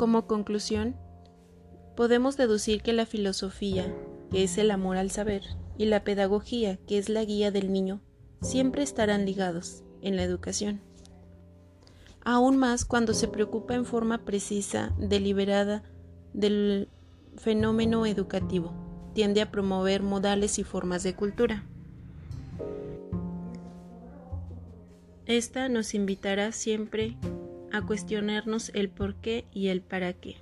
Como conclusión, podemos deducir que la filosofía, que es el amor al saber, y la pedagogía, que es la guía del niño, siempre estarán ligados en la educación. Aún más cuando se preocupa en forma precisa, deliberada, del fenómeno educativo, tiende a promover modales y formas de cultura. Esta nos invitará siempre a cuestionarnos el por qué y el para qué.